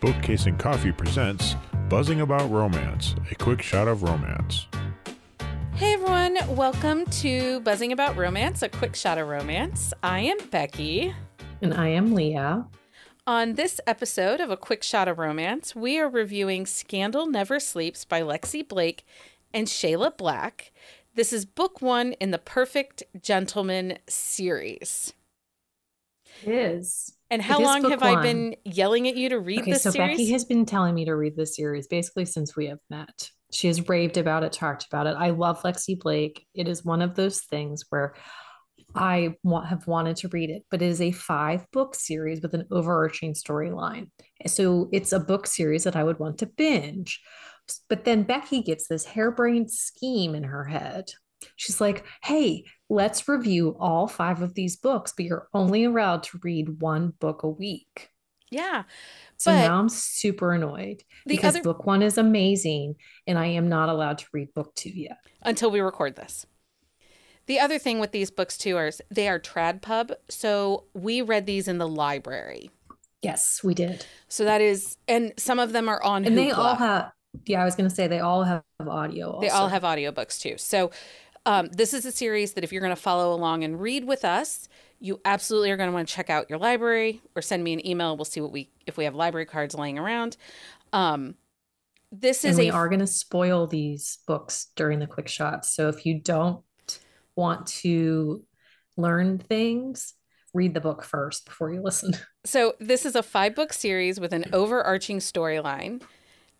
Bookcase and Coffee presents Buzzing About Romance, a quick shot of romance. Hey everyone, welcome to Buzzing About Romance, a quick shot of romance. I am Becky. And I am Leah. On this episode of A Quick Shot of Romance, we are reviewing Scandal Never Sleeps by Lexi Blake and Shayla Black. This is book one in the Perfect Gentleman series. It is. And how long have I been yelling at you to read Okay, this so series? Becky has been telling me to read this series basically since we have met. She has raved about it, talked about it. I love Lexi Blake. It is one of those things where I want, have wanted to read it, but it is a five book series with an overarching storyline. So it's a book series that I would want to binge. But then Becky gets this harebrained scheme in her head. She's like, hey, let's review all five of these books, but you're only allowed to read one book a week. yeah. So But now I'm super annoyed because other book one is amazing and I am not allowed to read book two yet. until we record this. The other thing with these books too is they are trad pub, so we read these in the library. Yes, we did. So that is, and some of them are on And they all have, yeah, I was going to say they all have audio. Also. They all have audiobooks too. So um, this is a series that if you're going to follow along and read with us, you absolutely are going to want to check out your library or send me an email. We'll see what we if we have library cards laying around. Um, this And is we a are going to spoil these books during the quick shots. So if you don't want to learn things, read the book first before you listen. So, this is a five book series with an overarching storyline.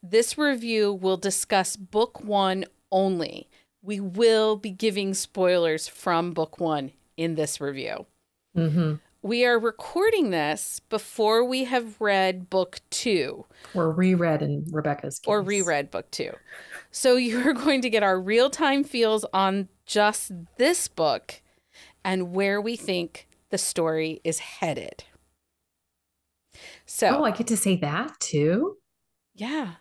This review will discuss book one only. We will be giving spoilers from book one in this review. hmm We are recording this before we have read book two Or reread in Rebecca's case. or reread book two. So, you're going to get our real time feels on just this book and where we think the story is headed. So, Oh, I get to say that too. yeah.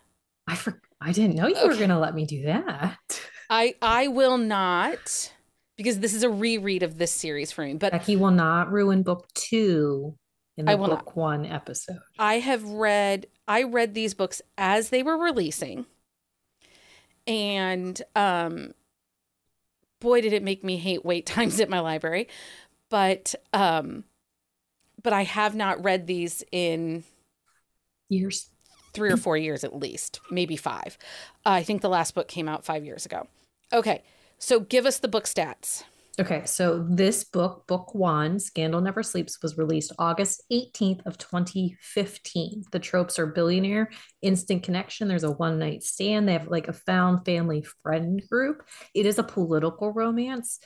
I for, I didn't know you were going to let me do that. I I will not because this is a reread of this series for me. But Becky will not ruin book two in the will not. book one episode. I have read I read these books as they were releasing. And um boy did it make me hate wait times at my library. But um but I have not read these in Years. Three or four years at least, maybe five. Uh, I think the last book came out five years ago. Okay, so give us the book stats. Okay, so this book, book one, Scandal Never Sleeps, was released August 18th of 2015. The tropes are billionaire, instant connection. There's a one night stand. They have like a found family friend group. It is a political romance.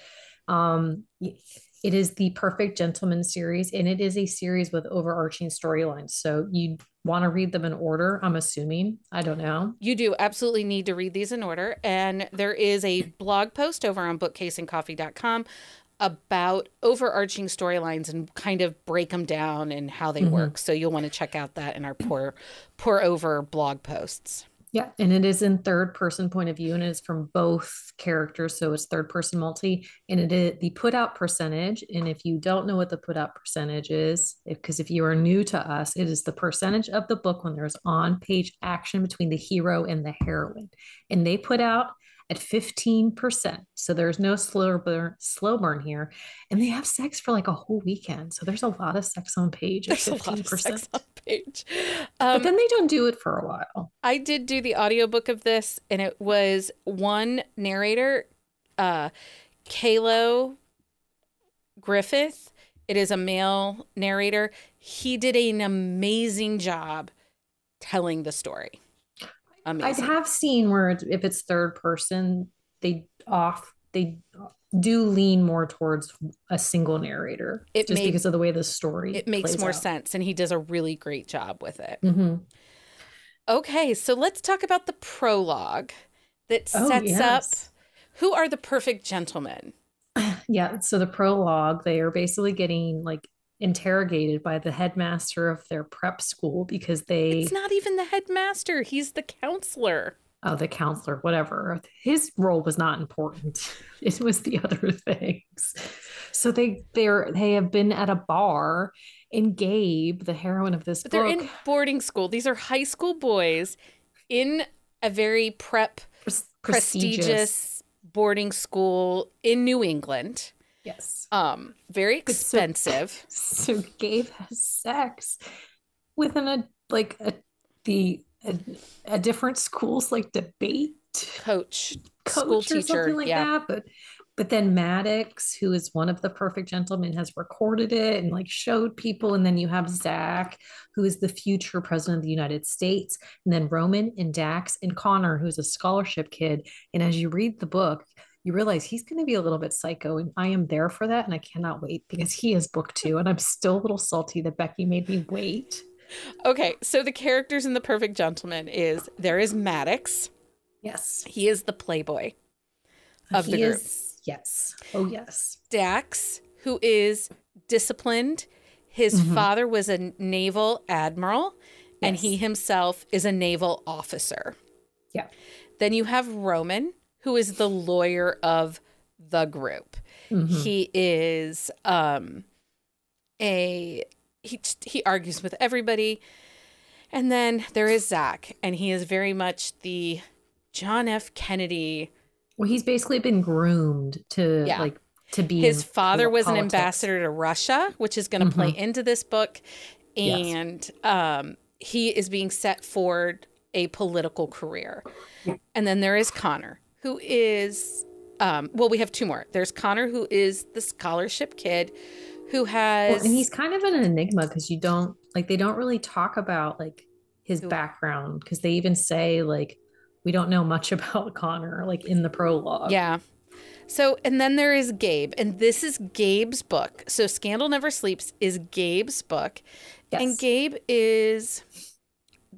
Um, it is the Perfect Gentleman series, and it is a series with overarching storylines. So you want to read them in order, I'm assuming. I don't know. You do absolutely need to read these in order. And there is a blog post over on bookcaseandcoffee.com about overarching storylines and kind of break them down and how they Mhm. work. So you'll want to check out that in our pour pour over blog posts. Yeah, and it is in third person point of view and it's from both characters. So it's third person multi and it is the put out percentage. And if you don't know what the put out percentage is, because if you are new to us, it is the percentage of the book when there's on page action between the hero and the heroine. And they put out at 15%. So there's no slow burn, slow burn here. And they have sex for like a whole weekend. So there's a lot of sex on page There's a lot of 15%. sex on page. But Um, then they don't do it for a while. I did do the audiobook of this, and it was one narrator, uh, Kaleo Griffith. It is a male narrator. He did an amazing job telling the story. I have seen where if it's third person, they off they do lean more towards a single narrator, It just made- because of the way the story it makes more out. sense, and he does a really great job with it. Mhm. Okay, so let's talk about the prologue that Oh, sets yes. up who are the perfect gentlemen. Yeah, so the prologue, they are basically getting like interrogated by the headmaster of their prep school because they It's not even the headmaster; he's the counselor. oh the counselor whatever his role was not important it was the other things so they they're they have been at a bar and Gabe, the heroine of this But book, they're in boarding school. These are high school boys in a very prep, pres- prestigious boarding school in New England. Yes. Um, very But so- expensive. So Gabe has sex within a like a the a, a different school's like debate Coach, coach school or teacher. something like yeah. that. But but then Maddox, who is one of the perfect gentlemen, has recorded it and like showed people. And then you have Zach, who is the future president of the United States, and then Roman and Dax and Connor, who's a scholarship kid. And as you read the book, you realize he's going to be a little bit psycho, and I am there for that, and I cannot wait because he is book two, and I'm still a little salty that Becky made me wait. Okay, so the characters in The Perfect Gentleman is there is Maddox. Yes, He is the playboy of he the group. is. Yes. Oh yes. Dax, who is disciplined. His Mhm. father was a naval admiral, and he himself is a naval officer. Yeah. Then you have Roman, who is the lawyer of the group. Mhm. He is um a he he argues with everybody. And then there is Zach, and he is very much the John F. Kennedy. Well, he's basically been groomed to Yeah. like to be. His father was an ambassador to Russia, which is going to play into this book. Yes. And um, he is being set for a political career. And then there is Connor, who is, um, well, we have two more. There's Connor, who is the scholarship kid who has. Well, and he's kind of an enigma because you don't like they don't really talk about like his Who- background because they even say like we don't know much about Connor like in the prologue. Yeah. So, and then there is Gabe, and this is Gabe's book. So, Scandal Never Sleeps is Gabe's book. Yes. And Gabe is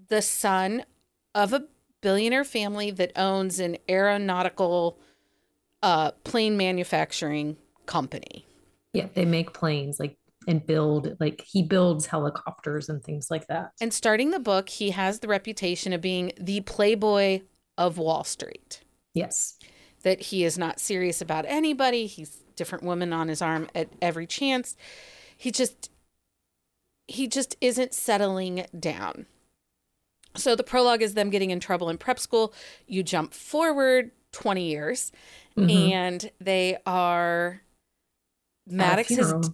the son of a billionaire family that owns an aeronautical uh, plane manufacturing company. yeah, they make planes like and build like he builds helicopters and things like that. And starting the book, he has the reputation of being the playboy of Wall Street. Yes. that he is not serious about anybody. He's different woman on his arm at every chance. He just he just isn't settling down. So the prologue is them getting in trouble in prep school. You jump forward 20 years Mhm. and they are Maddox has.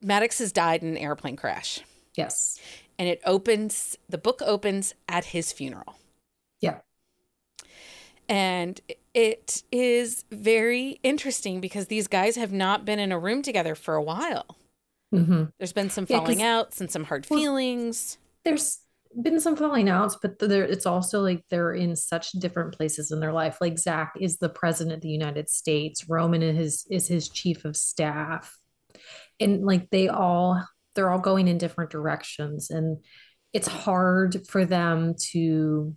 Maddox has died in an airplane crash. Yes. And it opens the book opens at his funeral. Yeah. And it is very interesting because these guys have not been in a room together for a while. hmm There's been some Yeah, falling outs and some hard Well- feelings. There's been some falling outs, but there it's also like they're in such different places in their life. Like Zach is the president of the United States. Roman is his is his chief of staff. And like they all they're all going in different directions. And it's hard for them to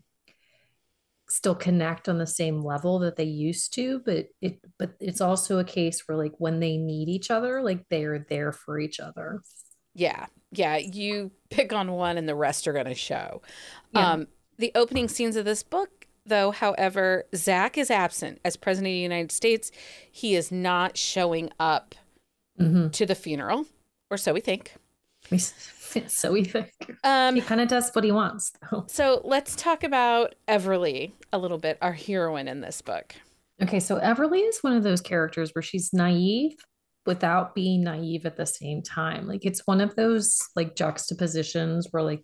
still connect on the same level that they used to, but it but it's also a case where like when they need each other, like they're there for each other. Yeah. Yeah. You pick on one and the rest are going to show. Yeah. Um, the opening scenes of this book, though, however, Zach is absent as president of the United States. He is not showing up Mhm. to the funeral, or so we think. So we think. Um, He kind of does what he wants, though. So let's talk about Everly a little bit, our heroine in this book. Okay, so Everly is one of those characters where she's naive without being naive at the same time. Like it's one of those like juxtapositions where like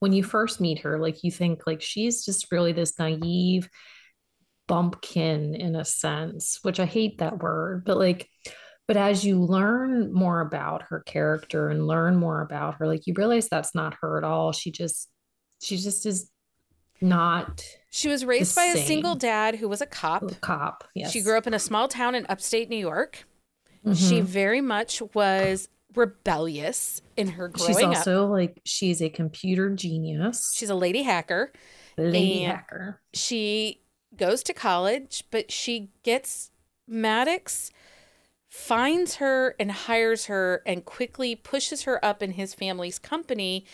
when you first meet her, like you think like she's just really this naive bumpkin in a sense, which I hate that word, but like but as you learn more about her character and learn more about her, like you realize that's not her at all. She just she just is not She was raised by a single dad who was a cop. a cop. Yes. She grew up in a small town in upstate New York. She Mhm. very much was rebellious in her growing She's up. also like she's a computer genius. She's a lady hacker. lady hacker. She goes to college, but she gets Maddox finds her and hires her and quickly pushes her up in his family's company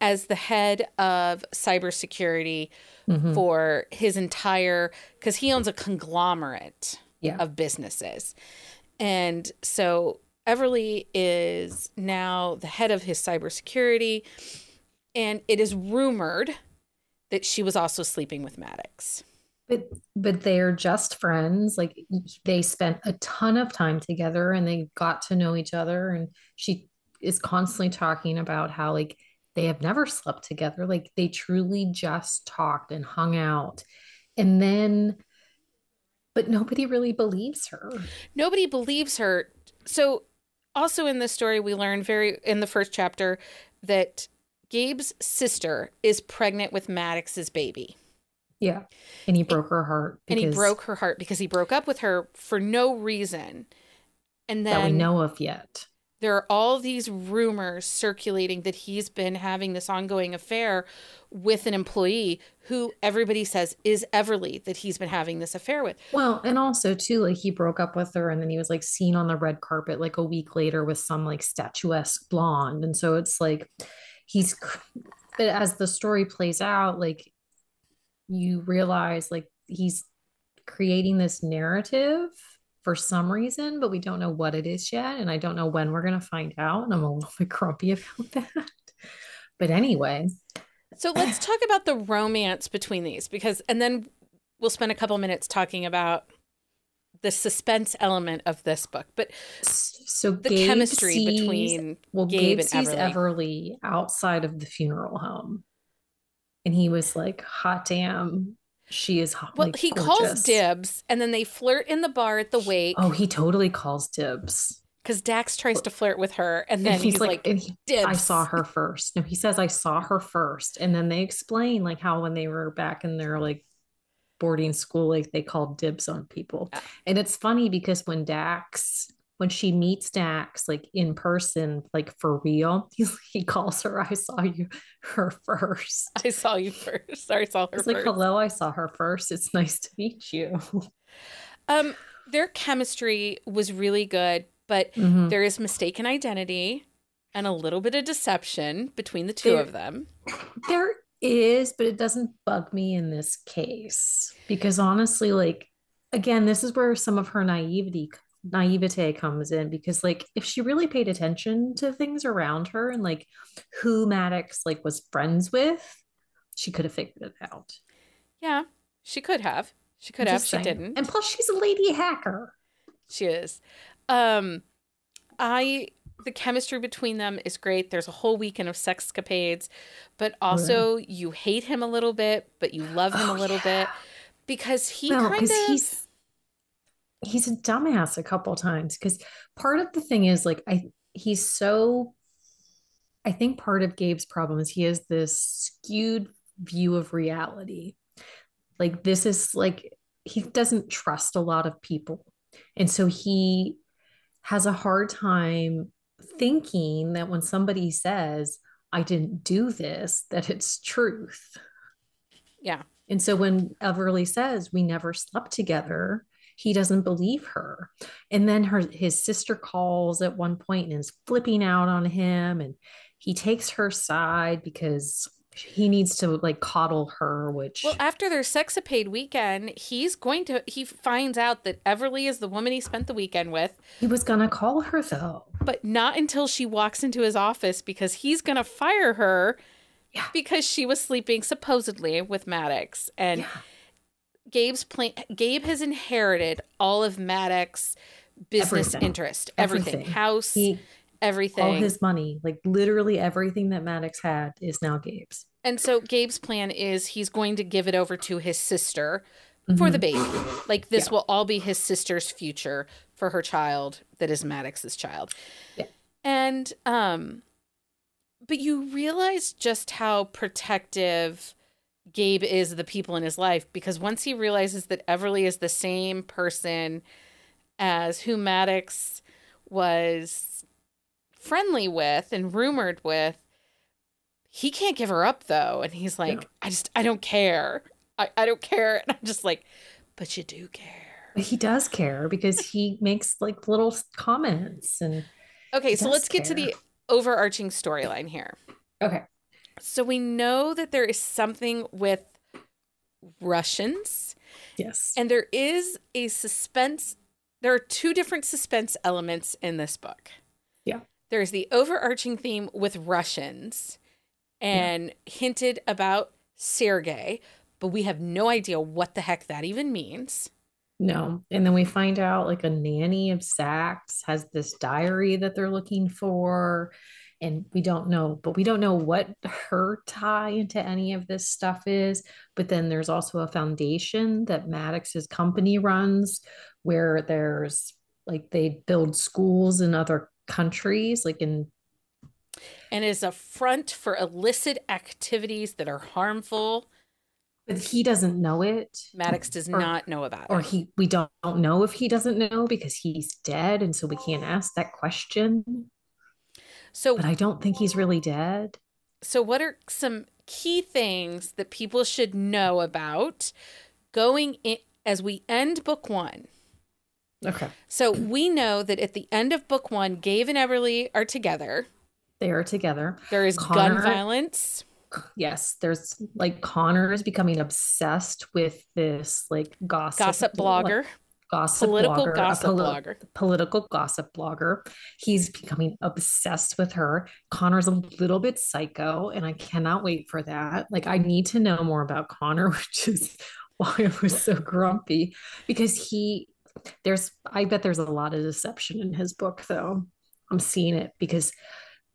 as the head of cybersecurity Mhm. for his entire because he owns a conglomerate Yeah. of businesses. And so Everly is now the head of his cybersecurity, and it is rumored that she was also sleeping with Maddox. But but they're just friends. Like they spent a ton of time together and they got to know each other. And she is constantly talking about how like they have never slept together. Like they truly just talked and hung out. And then but nobody really believes her. Nobody believes her. So also in this story we learn very in the first chapter that Gabe's sister is pregnant with Maddox's baby. Yeah. And he broke her heart. and he broke her heart because he broke up with her for no reason. And then that we know of yet. There are all these rumors circulating that he's been having this ongoing affair with an employee who everybody says is Everly that he's been having this affair with. Well, and also too, like he broke up with her and then he was like seen on the red carpet like a week later with some like statuesque blonde. And so it's like he's but as the story plays out, like you realize like he's creating this narrative for some reason, but we don't know what it is yet. And I don't know when we're going to find out. And I'm a little bit grumpy about that. But anyway. So let's talk about the romance between these because, and then we'll spend a couple minutes talking about the suspense element of this book. But so the Gabe chemistry sees- between well, Gabe Gabe, and sees Everly. Everly outside of the funeral home. And he was like, hot damn, she is hot. well, like, he calls dibs and then they flirt in the bar at the wake Oh, he totally calls dibs. because Dax tries to flirt with her and then and he's, like, and he- dibs. I saw her first. No, he says I saw her first. And then they explain like how when they were back in their like boarding school, like they called dibs on people. Yeah. And it's funny because when Dax, when she meets Dax like in person, like for real, he's, he calls her, I saw you her first. I saw you first. I saw her It's like, first. hello, I saw her first. It's nice to meet you. Um, their chemistry was really good, but Mhm. there is mistaken identity and a little bit of deception between the two There- of them. There is, but it doesn't bug me in this case because honestly, like again, this is where some of her naivety naivete comes in because like if she really paid attention to things around her and like who Maddox like was friends with, she could have figured it out. Yeah, she could have. She could I'm have. She didn't. And plus she's a lady hacker. She is. Um, I the chemistry between them is great. There's a whole weekend of sexcapades, but also you hate him a little bit, but you love him Oh, a little yeah. bit because he well, kind of he's he's a dumbass a couple times because part of the thing is like I he's so I think part of Gabe's problem is he has this skewed view of reality. Like this is like he doesn't trust a lot of people. And so he has a hard time thinking that when somebody says I didn't do this that it's truth. yeah. And so when Everly says we never slept together, he doesn't believe her. And then her his sister calls at one point and is flipping out on him and he takes her side because he needs to like coddle her, which Well, after their sexapade weekend, he's going to he finds out that Everly is the woman he spent the weekend with, he was gonna call her though. but not until she walks into his office because he's going to fire her Yeah. because she was sleeping supposedly with Maddox and Yeah. Gabe's plan Gabe has inherited all of Maddox's business Everything. interest, everything, Everything. house, He everything. all his money, like literally everything that Maddox had is now Gabe's. and so Gabe's plan is he's going to give it over to his sister for the baby. Like this Yeah. will all be his sister's future for her child that is Maddox's child. Yeah. And um but you realize just how protective Gabe is the people in his life because once he realizes that Everly is the same person as who Maddox was friendly with and rumored with, he can't give her up though. And he's like, Yeah. I just, I don't care. I, I don't care. And I'm just like, but you do care. But he does care because he makes like little comments and Okay, so let's get to the overarching storyline here. okay. So we know that there is something with Russians Yes. and there is a suspense there are two different suspense elements in this book. Yeah. There's the overarching theme with Russians and hinted about Sergei, but we have no idea what the heck that even means. No. And then we find out like a nanny of Zach's has this diary that they're looking for. And we don't know, but we don't know what her tie into any of this stuff is. But then there's also a foundation that Maddox's company runs where there's like they build schools in other countries, like in and is a front for illicit activities that are harmful. but he doesn't know it. Maddox does Or- not know about Or it. Or he we don't, don't know if he doesn't know because he's dead. And so we can't ask that question. So But I don't think he's really dead. So, what are some key things that people should know about going in as we end book one? Okay. So, we know that at the end of book one, Gabe and Everly are together. They are together. There is gun violence. Yes, there's like Connor is becoming obsessed with this like gossip Gossip blogger, gossip political blogger, gossip poli- blogger. political gossip blogger. He's becoming obsessed with her. Connor's a little bit psycho, and I cannot wait for that. Like, I need to know more about Connor, which is why I was so grumpy because he, there's, I bet there's a lot of deception in his book, though. I'm seeing it because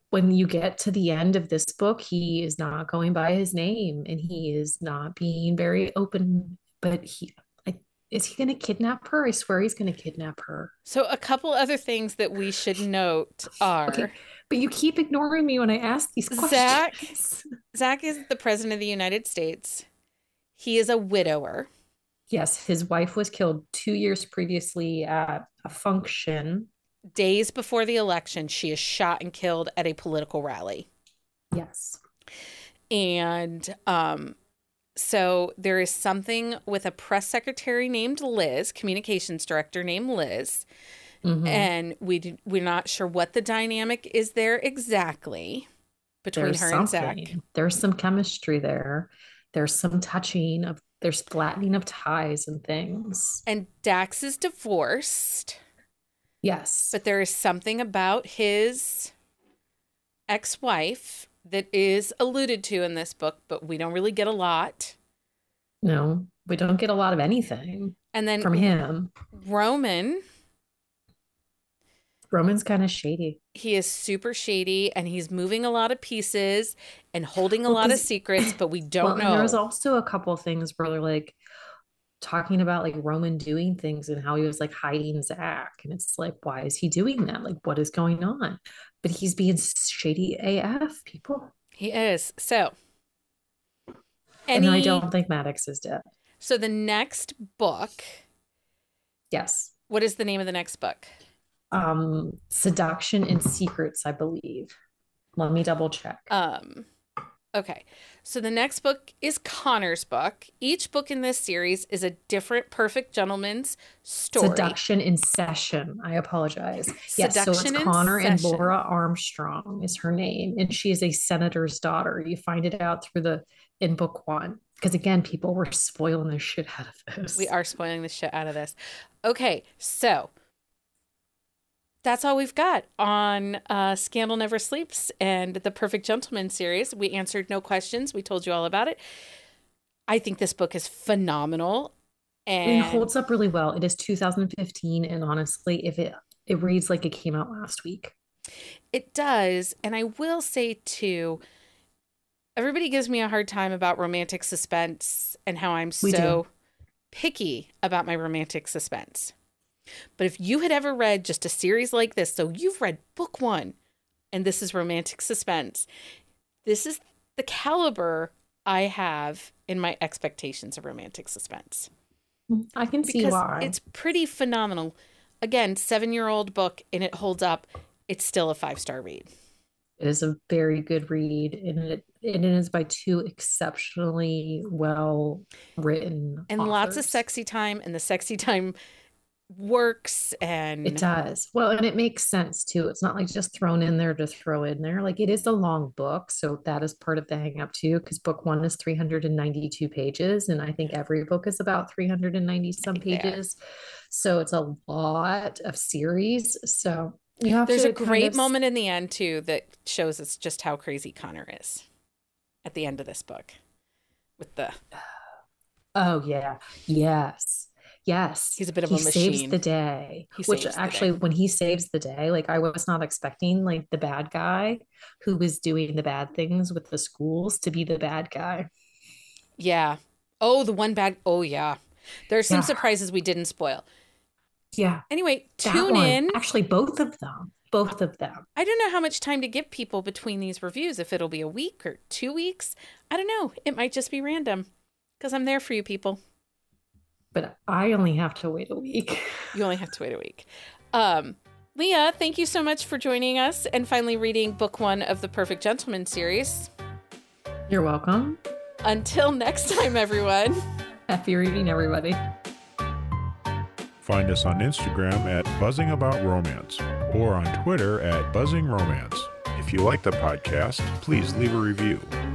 when you get to the end of this book, he is not going by his name and he is not being very open. But he, is he going to kidnap her? I swear he's going to kidnap her. So, a couple other things that we should note are Okay. But you keep ignoring me when I ask these questions. Zach- Zach is the president of the United States. He is a widower. Yes, his wife was killed two years previously at a function. Days before the election, she is shot and killed at a political rally. Yes. And um, so there is something with a press secretary named Liz, communications director named Liz, Mhm. and we we're not sure what the dynamic is there exactly between There's her and Zach. There's some chemistry there. There's some touching of there's flattening of ties and things. And Dax is divorced, Yes. but there is something about his ex-wife that is alluded to in this book, but we don't really get a lot. no, we don't get a lot of anything And then from him. Roman, Roman's kind of shady. he is super shady and he's moving a lot of pieces and holding a Well, lot of secrets, but we don't well, know. There's also a couple of things where they're like talking about like Roman doing things and how he was like hiding Zach. And it's like, why is he doing that? Like, what is going on? But he's being shady AF, people. he is. So, And I don't think Maddox is dead. so the next book, Yes. what is the name of the next book? Um, Seduction and Secrets, I believe. Let me double check. Um, okay. So the next book is Connor's book. Each book in this series is a different perfect gentleman's story. Seduction in Session. I apologize. Yes, so it's Connor and Laura Armstrong is her name, and she is a senator's daughter. You find it out through the in book one because again, people were spoiling the shit out of this. We are spoiling the shit out of this. Okay, so that's all we've got on uh, Scandal Never Sleeps and the Perfect Gentleman series. We answered no questions. We told you all about it. I think this book is phenomenal. And It holds up really well. It is 2015, and honestly, if it it reads like it came out last week. It does. And I will say, too, everybody gives me a hard time about romantic suspense and how I'm We so picky about my romantic suspense. But if you had ever read just a series like this, so you've read book one and this is romantic suspense, this is the caliber I have in my expectations of romantic suspense I can see because why. it's pretty phenomenal. Again, seven year old book and it holds up. It's still a five star read. It is a very good read, and it and it is by two exceptionally well written and lots of sexy time and the sexy time works and It does. Well, and it makes sense too. It's not like just thrown in there to throw in there. Like it is a long book. So that is part of the hang up too, because book one is 392 pages. And I think every book is about 390 some Yeah. pages. So it's a lot of series. So you have There's a kind great of- moment in the end too that shows us just how crazy Connor is at the end of this book with the Oh yeah. Yes. Yes. He's a bit of he a saves the day. He which actually day. when he saves the day, like I was not expecting like the bad guy who was doing the bad things with the schools to be the bad guy. yeah. Oh, the one bad. Oh yeah. There's some Yeah. surprises we didn't spoil. Yeah. Anyway, That tune one. in. Actually, both of them. Both of them. I don't know how much time to give people between these reviews. If it'll be a week or two weeks, I don't know. It might just be random because I'm there for you people. But I only have to wait a week. You only have to wait a week. Um, Leah, thank you so much for joining us and finally reading book one of the Perfect Gentleman series. You're welcome. Until next time, everyone. Happy reading, everybody. Find us on Instagram at Buzzing About Romance or on Twitter at Buzzing Romance. If you like the podcast, please leave a review.